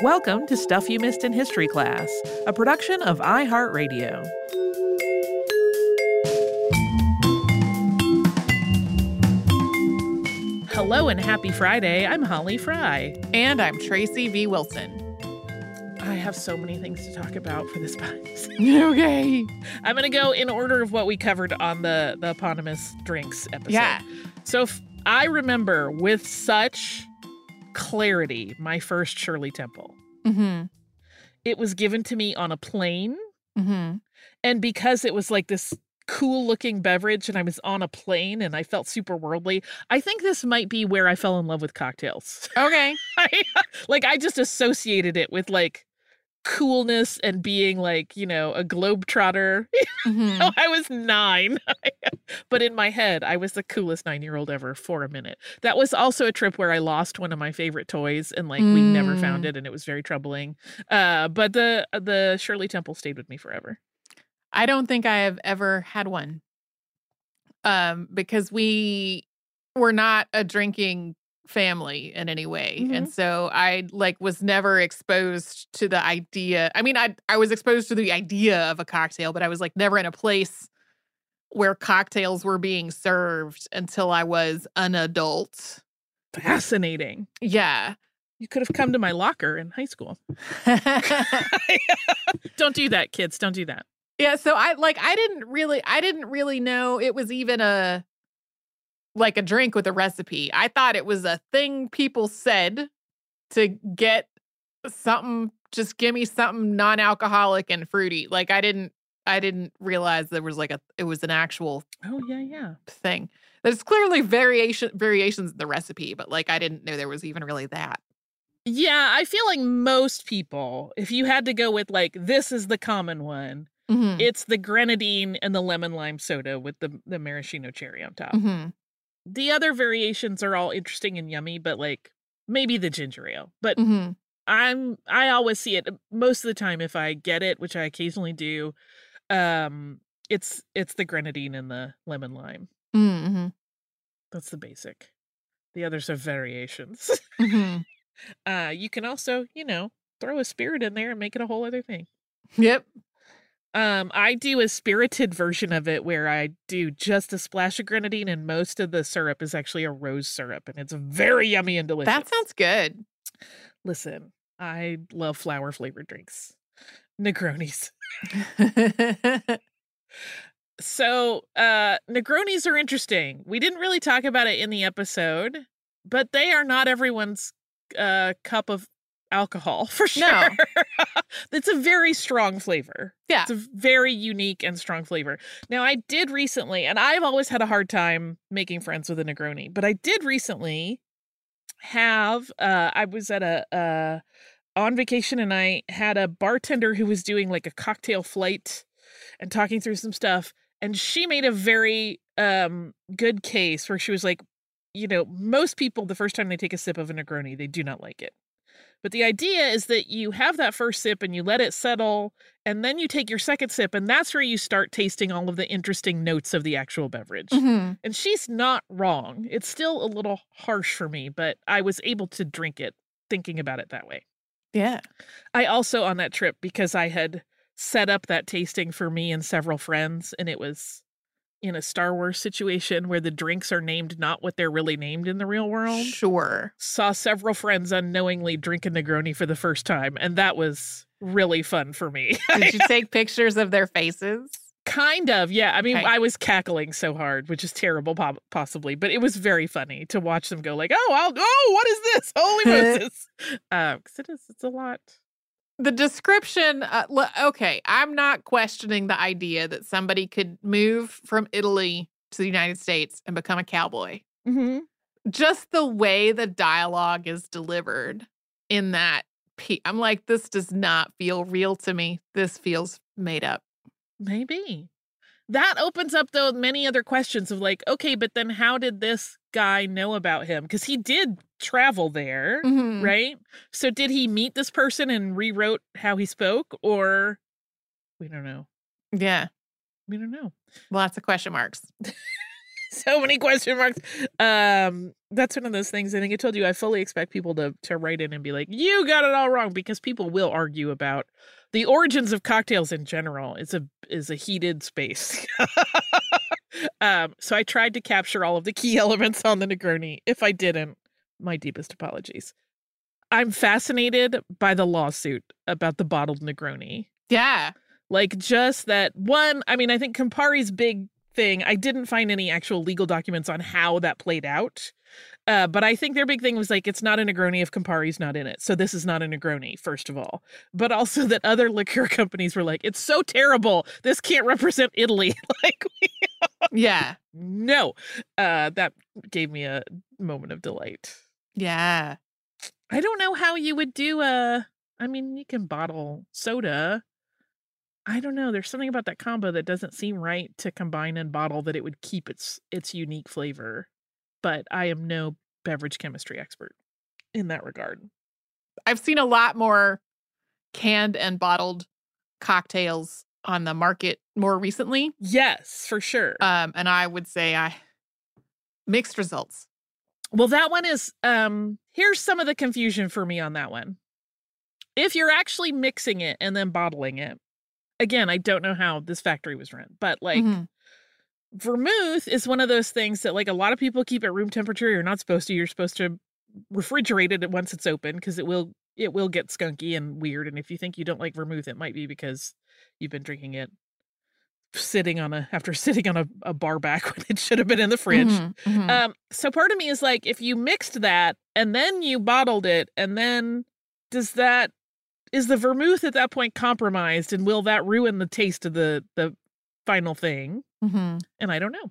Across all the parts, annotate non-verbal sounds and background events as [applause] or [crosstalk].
Welcome to Stuff You Missed in History Class, a production of iHeartRadio. Hello and happy Friday. I'm Holly Fry. And I'm Tracy V. Wilson. I have so many things to talk about for this [laughs] podcast. okay. I'm going to go in order of what we covered on the, the eponymous drinks episode. Yeah. So f- I remember with such clarity my first Shirley Temple. Mm-hmm. It was given to me on a plane. Mm-hmm. And because it was like this cool looking beverage and I was on a plane and I felt super worldly, I think this might be where I fell in love with cocktails. Okay. [laughs] I, like I just associated it with like coolness and being like, you know, a globetrotter. [laughs] Mm-hmm. I was nine. [laughs] but in my head, I was the coolest nine year old ever for a minute. That was also a trip where I lost one of my favorite toys and like we never found Mm. it and it was very troubling. Uh, but the the Shirley Temple stayed with me forever. I don't think I have ever had one. Um, because we were not a drinking family in any way. And mm-hmm. so I like was never exposed to the idea. I mean, I I was exposed to the idea of a cocktail, but I was like never in a place where cocktails were being served until I was an adult. Fascinating. Yeah. You could have come to my locker in high school. [laughs] [laughs] Don't do that, kids. Don't do that. Yeah, so I like I didn't really I didn't really know it was even a like a drink with a recipe. I thought it was a thing people said to get something just give me something non-alcoholic and fruity. Like I didn't I didn't realize there was like a it was an actual Oh yeah, yeah. thing. There's clearly variation variations in the recipe, but like I didn't know there was even really that. Yeah, I feel like most people, if you had to go with like this is the common one, Mhm. it's the grenadine and the lemon lime soda with the the maraschino cherry on top. Mhm. The other variations are all interesting and yummy, but like maybe the ginger ale. But Mhm. I'm I always see it most of the time if I get it, which I occasionally do. Um, it's it's the grenadine and the lemon lime. Mhm. That's the basic. The others are variations. Mhm. [laughs] uh, you can also, you know, throw a spirit in there and make it a whole other thing. Yep. Um, I do a spirited version of it where I do just a splash of grenadine and most of the syrup is actually a rose syrup and it's very yummy and delicious. That sounds good. Listen, I love flower flavored drinks. Negronis. [laughs] So, uh Negronis are interesting. We didn't really talk about it in the episode, but they are not everyone's uh cup of alcohol [laughs] for sure. No. it's a very strong flavor. Yeah. It's a very unique and strong flavor. Now, I did recently, and I've always had a hard time making friends with a Negroni, but I did recently have uh I was at a uh on vacation and I had a bartender who was doing like a cocktail flight and talking through some stuff and she made a very um good case where she was like you know, most people, the first time they take a sip of a Negroni, they do not like it. But the idea is that you have that first sip and you let it settle, and then you take your second sip, and that's where you start tasting all of the interesting notes of the actual beverage. Mm-hmm. And she's not wrong. It's still a little harsh for me, but I was able to drink it thinking about it that way. Yeah. I also, on that trip, because I had set up that tasting for me and several friends, and it was in a Star Wars situation where the drinks are named not what they're really named in the real world. Sure. Saw several friends unknowingly drink a Negroni for the first time, and that was really fun for me. [laughs] Did you take pictures of their faces? kind of, yeah. I mean, Okay. I was cackling so hard, which is terrible, po- possibly, but it was very funny to watch them go like, "Oh, I'll, oh, what is this? Holy [laughs] Moses!" Uh, because it is, it's a lot. The description, uh, okay, I'm not questioning the idea that somebody could move from Italy to the United States and become a cowboy. Mm-hmm. Just the way the dialogue is delivered in that, pe- I'm like, this does not feel real to me. This feels made up. Maybe. That opens up though many other questions of like, okay, but then how did this guy know about him? Because he did travel there, Mhm. right? So did he meet this person and rewrote how he spoke, or we don't know. Yeah, We don't know. lots of question marks. [laughs] So many question marks. Um, that's one of those things. I think I told you I fully expect people to to write in and be like, "You got it all wrong," because people will argue about the origins of cocktails in general. Is a is a heated space. [laughs] um, so I tried to capture all of the key [laughs] elements on the Negroni. If I didn't, my deepest apologies. I'm fascinated by the lawsuit about the bottled Negroni. Yeah. Like just that one, I mean, I think Campari's big thing, I didn't find any actual legal documents on how that played out. Uh, but I think their big thing was like, it's not a Negroni if Campari's not in it. So this is not a Negroni, first of all. But also that other liquor [laughs] companies were like, it's so terrible. This can't represent Italy. [laughs] like, Yeah. no. Uh, that gave me a moment of delight. Yeah. I don't know how you would do a. I mean, you can bottle soda. I don't know. There's something about that combo that doesn't seem right to combine and bottle that it would keep its its unique flavor. But I am no beverage chemistry expert in that regard. I've seen a lot more canned and bottled cocktails on the market more recently. Yes, for sure. Um, and I would say I mixed results. Well, that one is um here's some of the confusion for me on that one. If you're actually mixing it and then bottling it, again, I don't know how this factory was run, but like Mhm. Vermouth is one of those things that like a lot of people keep at room temperature. You're not supposed to. You're supposed to refrigerate it once it's open because it will it will get skunky and weird. And if you think you don't like vermouth, it might be because you've been drinking it sitting on a after [laughs] sitting on a, a bar back when it should have been in the fridge. Mhm, mhm. Um, so part of me is like, if you mixed that and then you bottled it, and then does that is the vermouth at that point compromised, and will that ruin the taste of the the final thing? Mhm. And I don't know.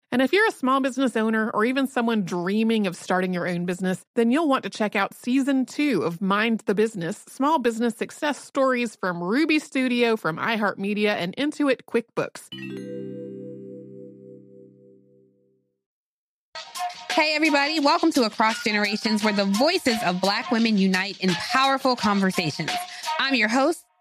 And if you're a small business owner or even someone dreaming of starting your own business, then you'll want to check out season two of Mind the Business Small Business Success Stories from Ruby Studio, from iHeartMedia, and Intuit QuickBooks. Hey, everybody, welcome to Across Generations, where the voices of Black women unite in powerful conversations. I'm your host,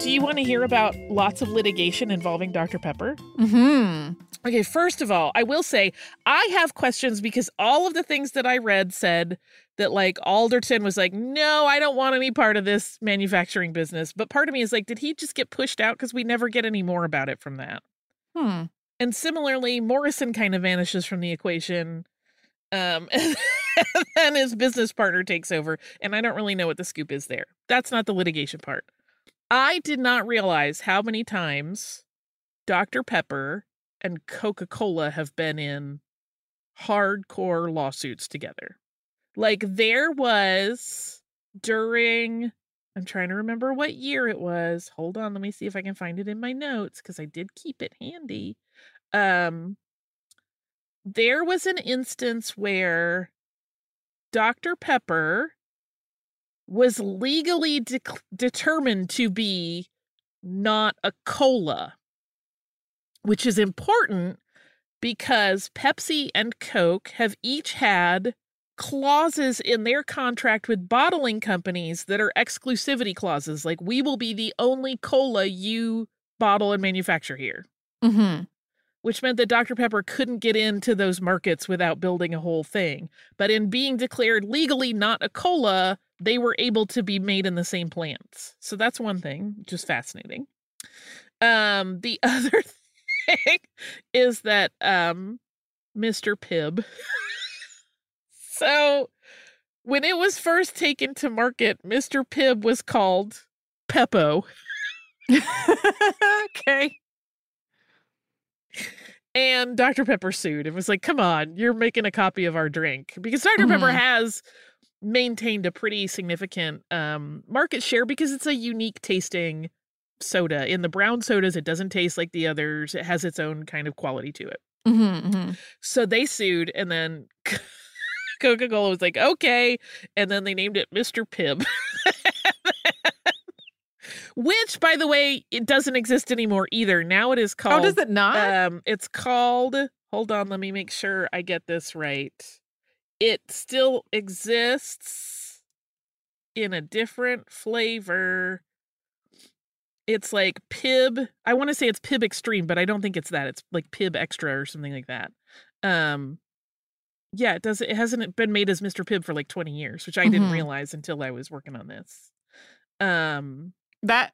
Do you want to hear about lots of litigation involving Dr. Pepper? Hmm. Okay, first of all, I will say I have questions because all of the things that I read said that like Alderton was like, no, I don't want any part of this manufacturing business. But part of me is like, did he just get pushed out? Because we never get any more about it from that. Hmm. And similarly, Morrison kind of vanishes from the equation. Um, [laughs] [laughs] then his business partner takes over. And I don't really know what the scoop is there. That's not the litigation part. I did not realize how many times Dr. Pepper and Coca Cola have been in hardcore lawsuits together. Like there was during, I'm trying to remember what year it was. Hold on, let me see if I can find it in my notes because I did keep it handy. Um, there was an instance where Dr. Pepper was legally de- determined to be not a cola which is important because Pepsi and Coke have each had clauses in their contract with bottling companies that are exclusivity clauses. Like, we will be the only cola you bottle and manufacture here. Mm-hmm. Which meant that Dr. Pepper couldn't get into those markets without building a whole thing. But in being declared legally not a cola, they were able to be made in the same plants. So that's one thing, just fascinating. Um, the [laughs] other thing is that um Mr. Pibb. [laughs] so when it was first taken to market, Mr. Pibb was called Peppo. [laughs] okay. And Dr. Pepper sued. It was like, come on, you're making a copy of our drink. Because doctor mm-hmm. Pepper has maintained a pretty significant um, market share because it's a unique tasting soda. In the brown sodas, it doesn't taste like the others. It has its own kind of quality to it. Mm-hmm, mm-hmm. So they sued, and then [laughs] Coca Cola was like, okay. And then they named it Mr. Pibb. [laughs] Which, by the way, it doesn't exist anymore either. Now it is called. Oh, does it not? Um, it's called. Hold on, let me make sure I get this right. It still exists in a different flavor. It's like Pibb. I want to say it's Pibb Extreme, but I don't think it's that. It's like Pibb Xtra or something like that. Um, yeah, it does. It hasn't been made as Mr. Pibb for like 20 years, which I mm-hmm. didn't realize until I was working on this. Um, that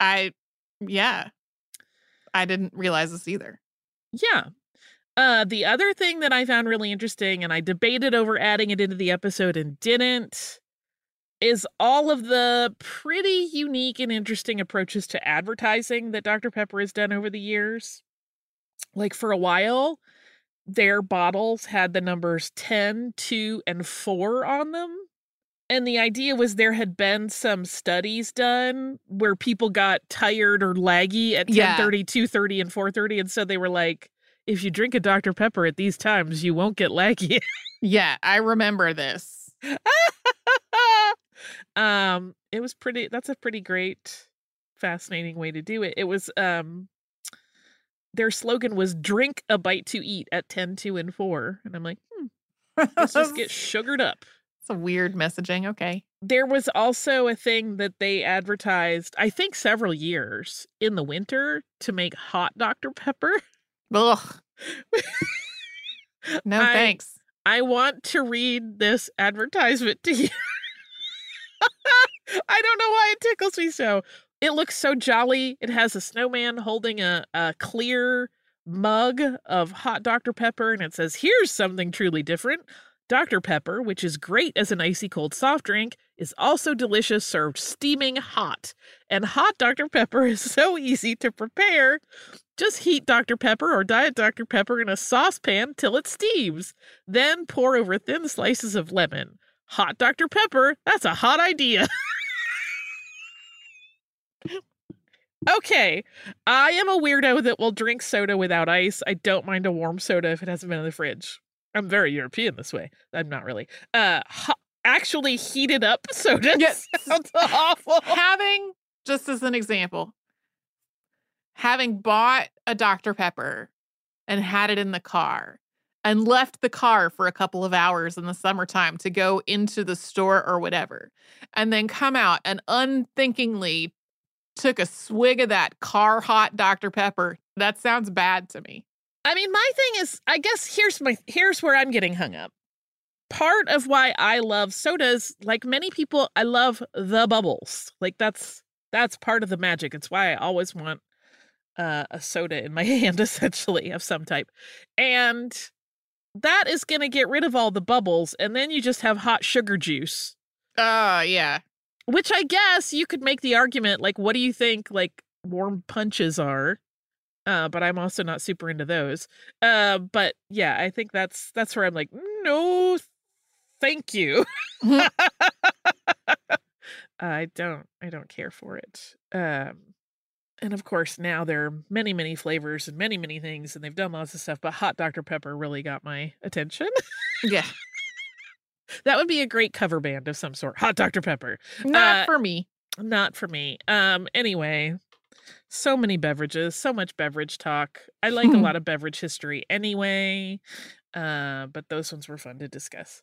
I, yeah, I didn't realize this either. Yeah. Uh, the other thing that I found really interesting, and I debated over adding it into the episode and didn't, is all of the pretty unique and interesting approaches to advertising that Dr. Pepper has done over the years. Like for a while, their bottles had the numbers 10, 2, and 4 on them. And the idea was there had been some studies done where people got tired or laggy at 10 Yeah. 30 2.30 and 4.30 and so they were like if you drink a dr pepper at these times you won't get laggy Yeah, I remember this. [laughs] um it was pretty that's a pretty great fascinating way to do it it was um their slogan was drink a bite to eat at 10 2 and 4 and i'm like hmm, let's just [laughs] get sugared up It's a weird messaging. Okay. there was also a thing that they advertised i think several years in the winter to make hot dr pepper Ugh. [laughs] No I- thanks. i want to read this advertisement to [laughs] you i don't know why it tickles me so it looks so jolly it has a snowman holding a, a clear mug of hot dr pepper and it says here's something truly different Dr. Pepper, which is great as an icy cold soft drink, is also delicious served steaming hot. And hot Dr. Pepper [laughs] is so easy to prepare. Just heat Dr. Pepper or Diet Dr. Pepper in a saucepan till it steams. Then pour over thin slices of lemon. Hot Dr. Pepper, that's a hot idea. [laughs] okay, I am a weirdo that will drink soda without ice. I don't mind a warm soda if it hasn't been in the fridge. I'm very European this way. I'm not really. Uh, ho- actually heated up [laughs] soda Yes. sounds [laughs] awful. Having, just as an example, having bought a Dr. Pepper and had it in the car and left the car for a couple of hours in the summertime to go into the store or whatever, and then come out and unthinkingly took a swig of that car hot Dr. Pepper. That sounds bad to me. I mean, my thing is, I guess here's my here's where I'm getting hung up. Part of why I love sodas, like many people, I love the bubbles. Like that's that's part of the magic. It's why I always want uh, a soda in my [laughs] hand, essentially of some type, and that is going to get rid of all the bubbles, and then you just have hot sugar juice. Oh, yeah. Which I guess you could make the argument, like, what do you think, like warm punches are? Uh, but I'm also not super into those. Uh, but yeah, I think that's that's where I'm like, no, thank you. [laughs] I don't, I don't care for it. Um, and of course now there are many, many flavors and many, many things, and they've done lots of stuff. But hot Dr Pepper really got my attention. Yeah. [laughs] that would be a great cover band of some sort. Hot Dr Pepper. Not Uh, for me. Not for me. Um. Anyway, so many beverages, so much beverage talk. I like a [laughs] lot of beverage history anyway. Uh, but those ones were fun to discuss.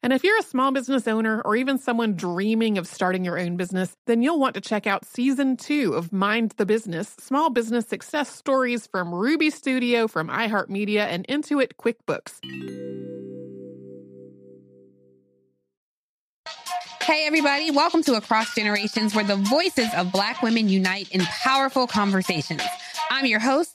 And if you're a small business owner or even someone dreaming of starting your own business, then you'll want to check out season two of Mind the Business Small Business Success Stories from Ruby Studio, from iHeartMedia, and Intuit QuickBooks. Hey, everybody, welcome to Across Generations, where the voices of Black women unite in powerful conversations. I'm your host,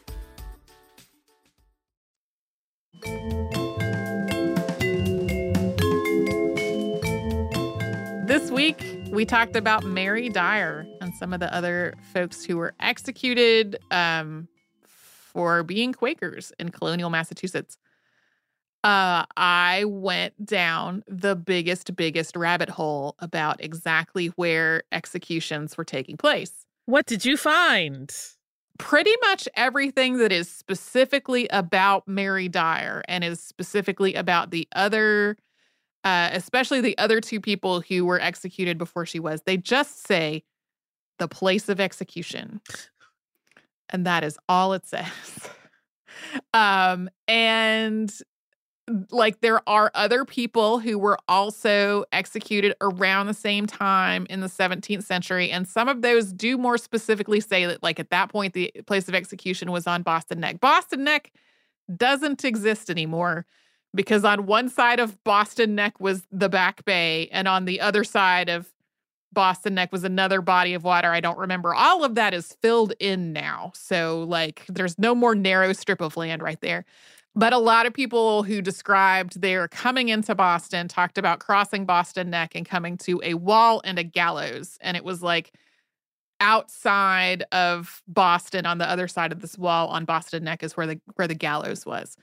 This week, we talked about Mary Dyer and some of the other folks who were executed um, for being Quakers in colonial Massachusetts. Uh, I went down the biggest, biggest rabbit hole about exactly where executions were taking place. What did you find? Pretty much everything that is specifically about Mary Dyer and is specifically about the other uh, especially the other two people who were executed before she was, they just say the place of execution. And that is all it says. [laughs] um, and like there are other people who were also executed around the same time in the 17th century. And some of those do more specifically say that, like, at that point, the place of execution was on Boston Neck. Boston Neck doesn't exist anymore because on one side of Boston Neck was the Back Bay, and on the other side of Boston Neck was another body of water. I don't remember. All of that is filled in now. So, like, there's no more narrow strip of land right there. But a lot of people who described their coming into Boston talked about crossing Boston Neck and coming to a wall and a gallows. And it was like outside of Boston on the other side of this wall on Boston Neck is where the where the gallows was.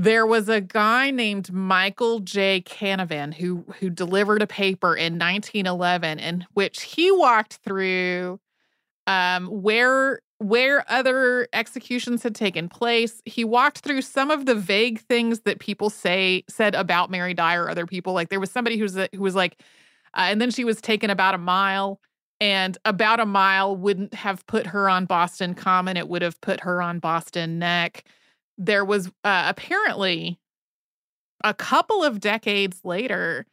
There was a guy named Michael J. Canavan who who delivered a paper in 1911 in which he walked through um, where where other executions had taken place. He walked through some of the vague things that people say said about Mary Dyer or other people. Like there was somebody who's who was like, uh, and then she was taken about a mile. And about a mile wouldn't have put her on Boston Common. It would have put her on Boston Neck there was uh, apparently a couple of decades later,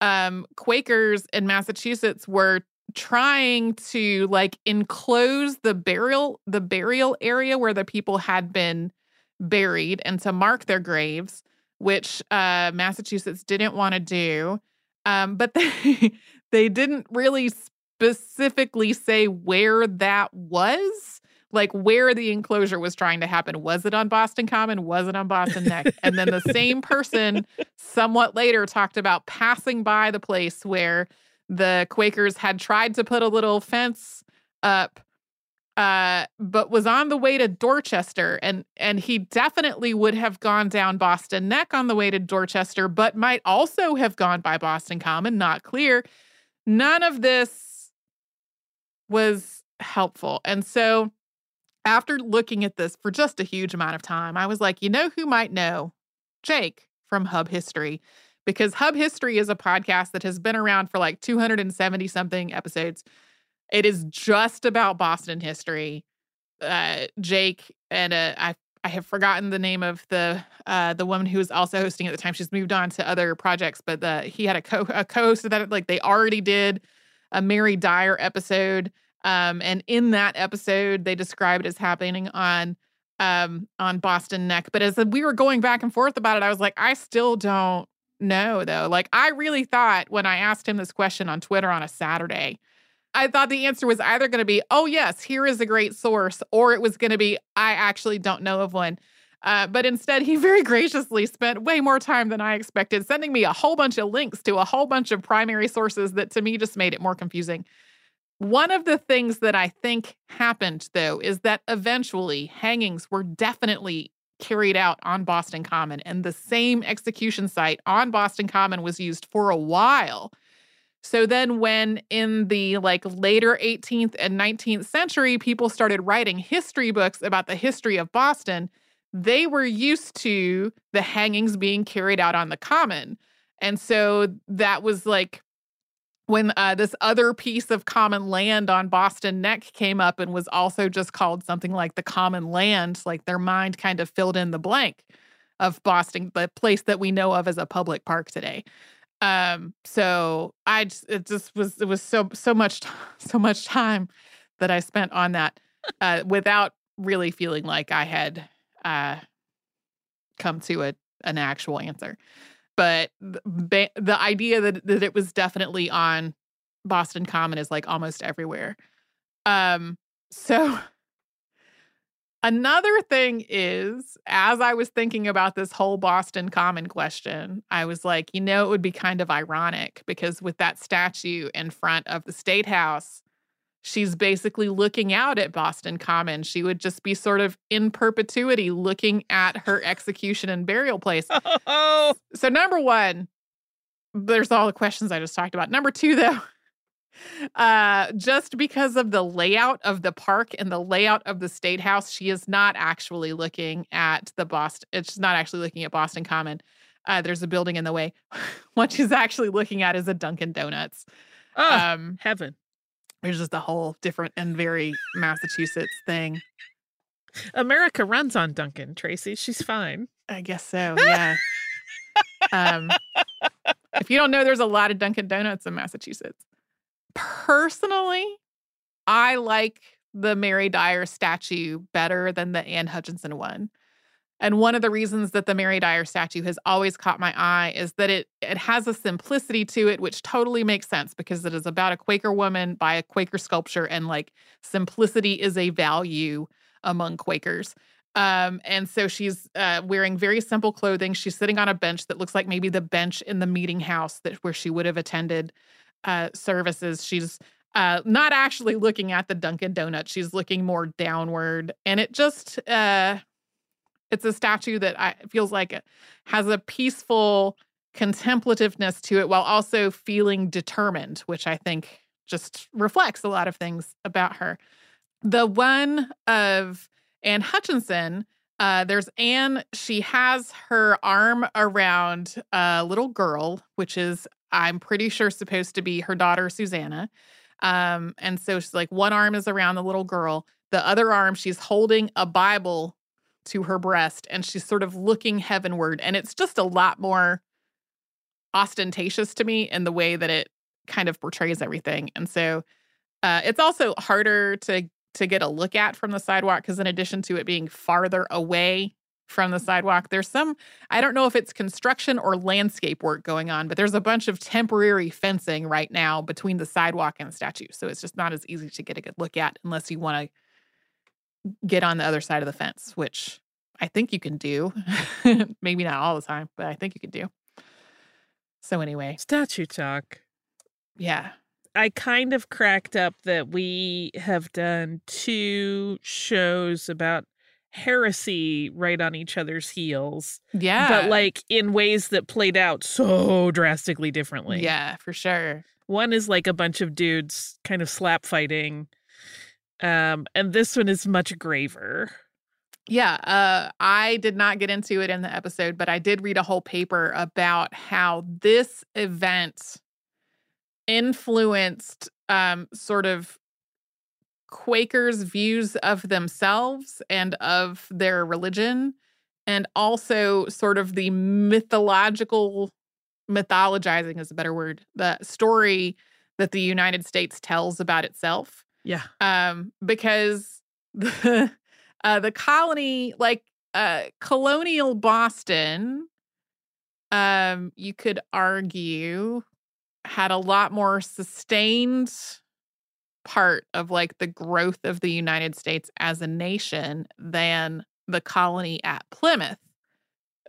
um, Quakers in Massachusetts were trying to like enclose the burial the burial area where the people had been buried and to mark their graves, which uh, Massachusetts didn't want to do. Um, but [laughs] they they didn't really specifically say where that was like where the enclosure was trying to happen. Was it on Boston Common? Was it on Boston Neck? and then the same person somewhat later talked about passing by the place where the Quakers had tried to put a little fence up uh, but was on the way to Dorchester and and he definitely would have gone down Boston Neck on the way to Dorchester but might also have gone by Boston Common not clear none of this was helpful and so after looking at this for just a huge amount of time, I was like, you know who might know? Jake from Hub History. Because Hub History is a podcast that has been around for like 270 something episodes. It is just about Boston history. Uh, Jake and uh, I I have forgotten the name of the uh, the woman who was also hosting at the time. She's moved on to other projects, but the, he had a co a co-host of that. Like they already did a Mary Dyer episode um, and in that episode, they described it as happening on um, on Boston Neck. But as we were going back and forth about it, I was like, I still don't know though. Like I really thought when I asked him this question on Twitter on a Saturday, I thought the answer was either going to be, oh, yes, here is a great source, or it was going to be, I actually don't know of one. Uh, but instead, he [laughs] very graciously spent way more time than I expected, sending me a whole bunch of links to a whole bunch of primary sources that to me just made it more confusing. One of the things that I think happened, though, is that eventually hangings were definitely carried out on Boston Common, and the same execution site on Boston Common was used for a while. So then when in the like later 18th and 19th century people started writing history books about the history of Boston, they were used to the hangings being carried out on the common. And so that was like when uh, this other piece of common land on Boston Neck came up and was also just called something like the common land, like their mind kind of filled in the blank of Boston, the place that we know of as a public park today. Um, so I just, it just was it was so so much [laughs] so much time that I spent on that uh, without really feeling like I had uh, come to a an actual answer. But the, the idea that that it was definitely on Boston Common is like almost everywhere. Um, so [laughs] Another thing is, as I was thinking about this whole Boston Common question, I was like, you know, it would be kind of ironic because with that statue in front of the state house, she's basically looking out at Boston Common. She would just be sort of in perpetuity looking at her execution and burial place. [laughs] Oh. So, number one, there's all the questions I just talked about. Number two, though, [laughs] uh, just because of the layout of the park and the layout of the state house, she is not actually looking at the Boston. It's not actually looking at Boston Common. Uh, there's a building in the way. [laughs] what she's actually looking at is a Dunkin' Donuts. Oh, um, heaven! There's just a whole different and very Massachusetts thing. America runs on Dunkin', Tracy. She's fine. I guess so. Yeah. [laughs] um, if you don't know, there's a lot of Dunkin' Donuts in Massachusetts. Personally, I like the Mary Dyer statue better than the Anne Hutchinson one. And one of the reasons that the Mary Dyer statue has always caught my eye is that it it has a simplicity to it which totally makes sense because it is about a Quaker woman by a Quaker sculpture and like simplicity is a value among Quakers. Um, and so she's uh, wearing very simple clothing. She's sitting on a bench that looks like maybe the bench in the meeting house that where she would have attended uh, services. She's uh, not actually looking at the Dunkin' Donut. She's looking more downward, and it just uh, it's a statue that I feels like it has a peaceful contemplativeness to it while also feeling determined, which I think just reflects a lot of things about her. The one of Anne Hutchinson, uh, there's Anne. She has her arm around a little girl, which is, I'm pretty sure, supposed to be her daughter, Susanna. Um, and so she's like, one arm is around the little girl, the other arm, she's holding a Bible to her breast and she's sort of looking heavenward. And it's just a lot more ostentatious to me in the way that it kind of portrays everything. And so uh, it's also harder to to get a look at from the sidewalk because in addition to it being farther away from the sidewalk, there's some I don't know if it's construction or landscape work going on, but there's a bunch of temporary fencing right now between the sidewalk and the statue. So it's just not as easy to get a good look at unless you want to get on the other side of the fence, which I think you can do. [laughs] Maybe not all the time, but I think you can do. So anyway, statue talk. Yeah. I kind of cracked up that we have done two shows about heresy right on each other's heels. Yeah. But like in ways that played out so drastically differently. Yeah, for sure. One is like a bunch of dudes kind of slap fighting um, and this one is much graver. Yeah, uh, I did not get into it in the episode, but I did read a whole paper about how this event influenced um, sort of Quakers' views of themselves and of their religion, and also sort of the mythological mythologizing is a better word the story that the United States tells about itself. Yeah. Um, because the [laughs] uh, the colony, like uh, colonial Boston, um, you could argue, had a lot more sustained part of like the growth of the United States as a nation than the colony at Plymouth.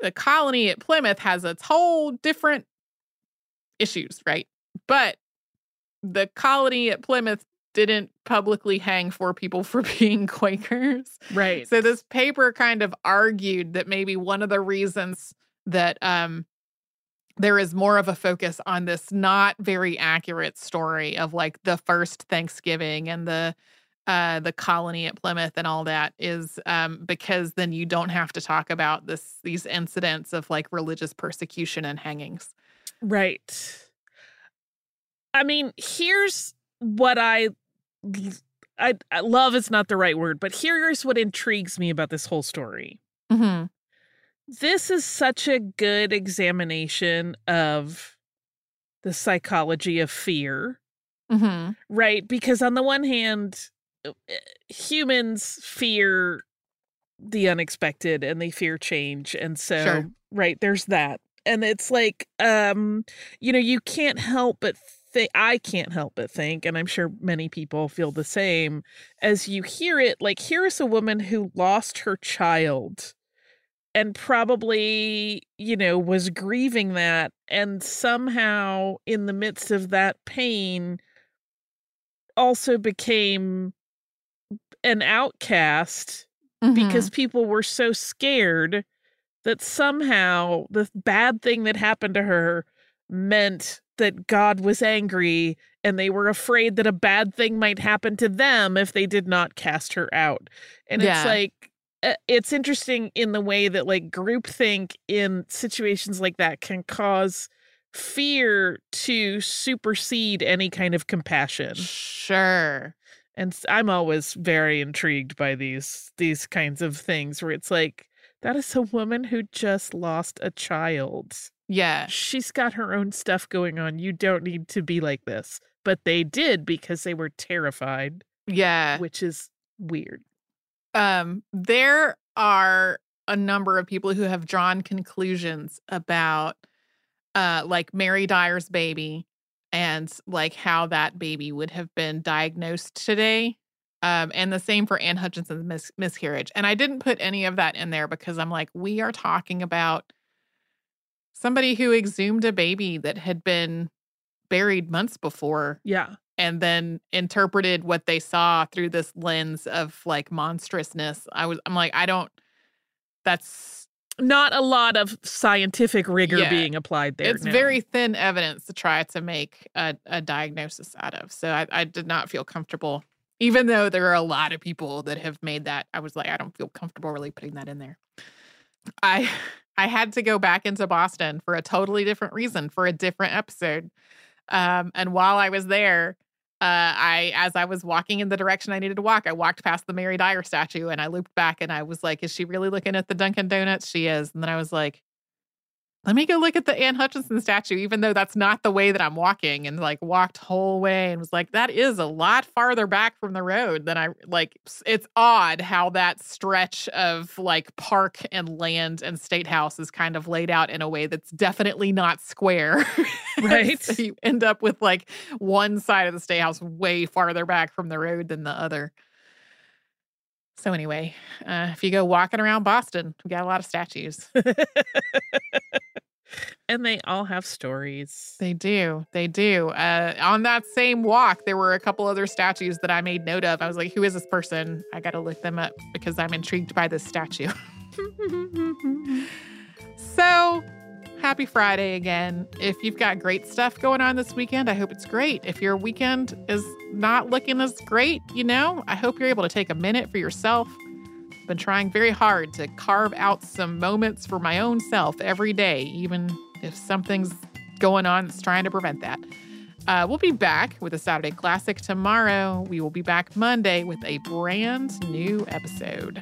The colony at Plymouth has its whole different issues, right? But the colony at Plymouth didn't publicly hang four people for [laughs] being Quakers. Right. So this paper kind of argued that maybe one of the reasons that um there is more of a focus on this not very accurate story of like the first Thanksgiving and the uh the colony at Plymouth and all that is um because then you don't have to talk about this these incidents of like religious persecution and hangings. Right. I mean, here's what I I, I love is not the right word, but here's what intrigues me about this whole story. Mm-hmm. This is such a good examination of the psychology of fear, Mm-hmm. right? Because on the one hand, uh, humans fear the unexpected and they fear change, and so Sure. right there's that, and it's like um, you know, you can't help but think. I can't help but think, and I'm sure many people feel the same as you hear it. Like here is a woman who lost her child and probably, you know, was grieving that. And somehow, in the midst of that pain, also became an outcast Mm-hmm. because people were so scared that somehow the bad thing that happened to her meant that God was angry and they were afraid that a bad thing might happen to them if they did not cast her out. And Yeah. it's like uh, it's interesting in the way that like groupthink in situations like that can cause fear to supersede any kind of compassion. Sure. And I'm always very intrigued by these these kinds of things where it's like that is a woman who just lost a child. Yeah. She's got her own stuff going on. You don't need to be like this. But they did because they were terrified, Yeah. which is weird. um there are a number of people who have drawn conclusions about uh like Mary Dyer's baby and like how that baby would have been diagnosed today. Um and the same for Anne Hutchinson's mis- miscarriage. And I didn't put any of that in there because I'm like we are talking about somebody who exhumed a baby that had been buried months before Yeah. and then interpreted what they saw through this lens of like monstrousness. I was I'm like I don't that's Not a lot of scientific rigor Yeah. being applied there. it's no. very thin evidence to try to make a, a diagnosis out of. So I, I did not feel comfortable, even though there are a lot of people that have made that. I was like, I don't feel comfortable really putting that in there. I [laughs] I had to go back into Boston for a totally different reason for a different episode. Um, and while I was there, uh, I as I was walking in the direction I needed to walk, I walked past the Mary Dyer statue and I looped back and I was like, "Is she really looking at the Dunkin' Donuts?" She is. And then I was like, let me go look at the Anne Hutchinson statue, even though that's not the way that I'm walking, and like walked whole way and was like, that is a lot farther back from the road than I like. It's odd how that stretch of like park and land and state house is kind of laid out in a way that's definitely not square. [laughs] Right. so you end up with like one side of the state house way farther back from the road than the other. So anyway, uh, if you go walking around Boston, we got a lot of statues. [laughs] and they all have stories. They do. They do. Uh, on that same walk, there were a couple other statues that I made note of. I was like, who is this person? I got to look them up because I'm intrigued by this statue. [laughs] so, happy Friday again. If you've got great stuff going on this weekend, I hope it's great. If your weekend is not looking as great, you know, I hope you're able to take a minute for yourself. I've been trying very hard to carve out some moments for my own self every day, even if something's going on that's trying to prevent that. Uh, we'll be back with a Saturday Classic tomorrow. We will be back Monday with a brand new episode.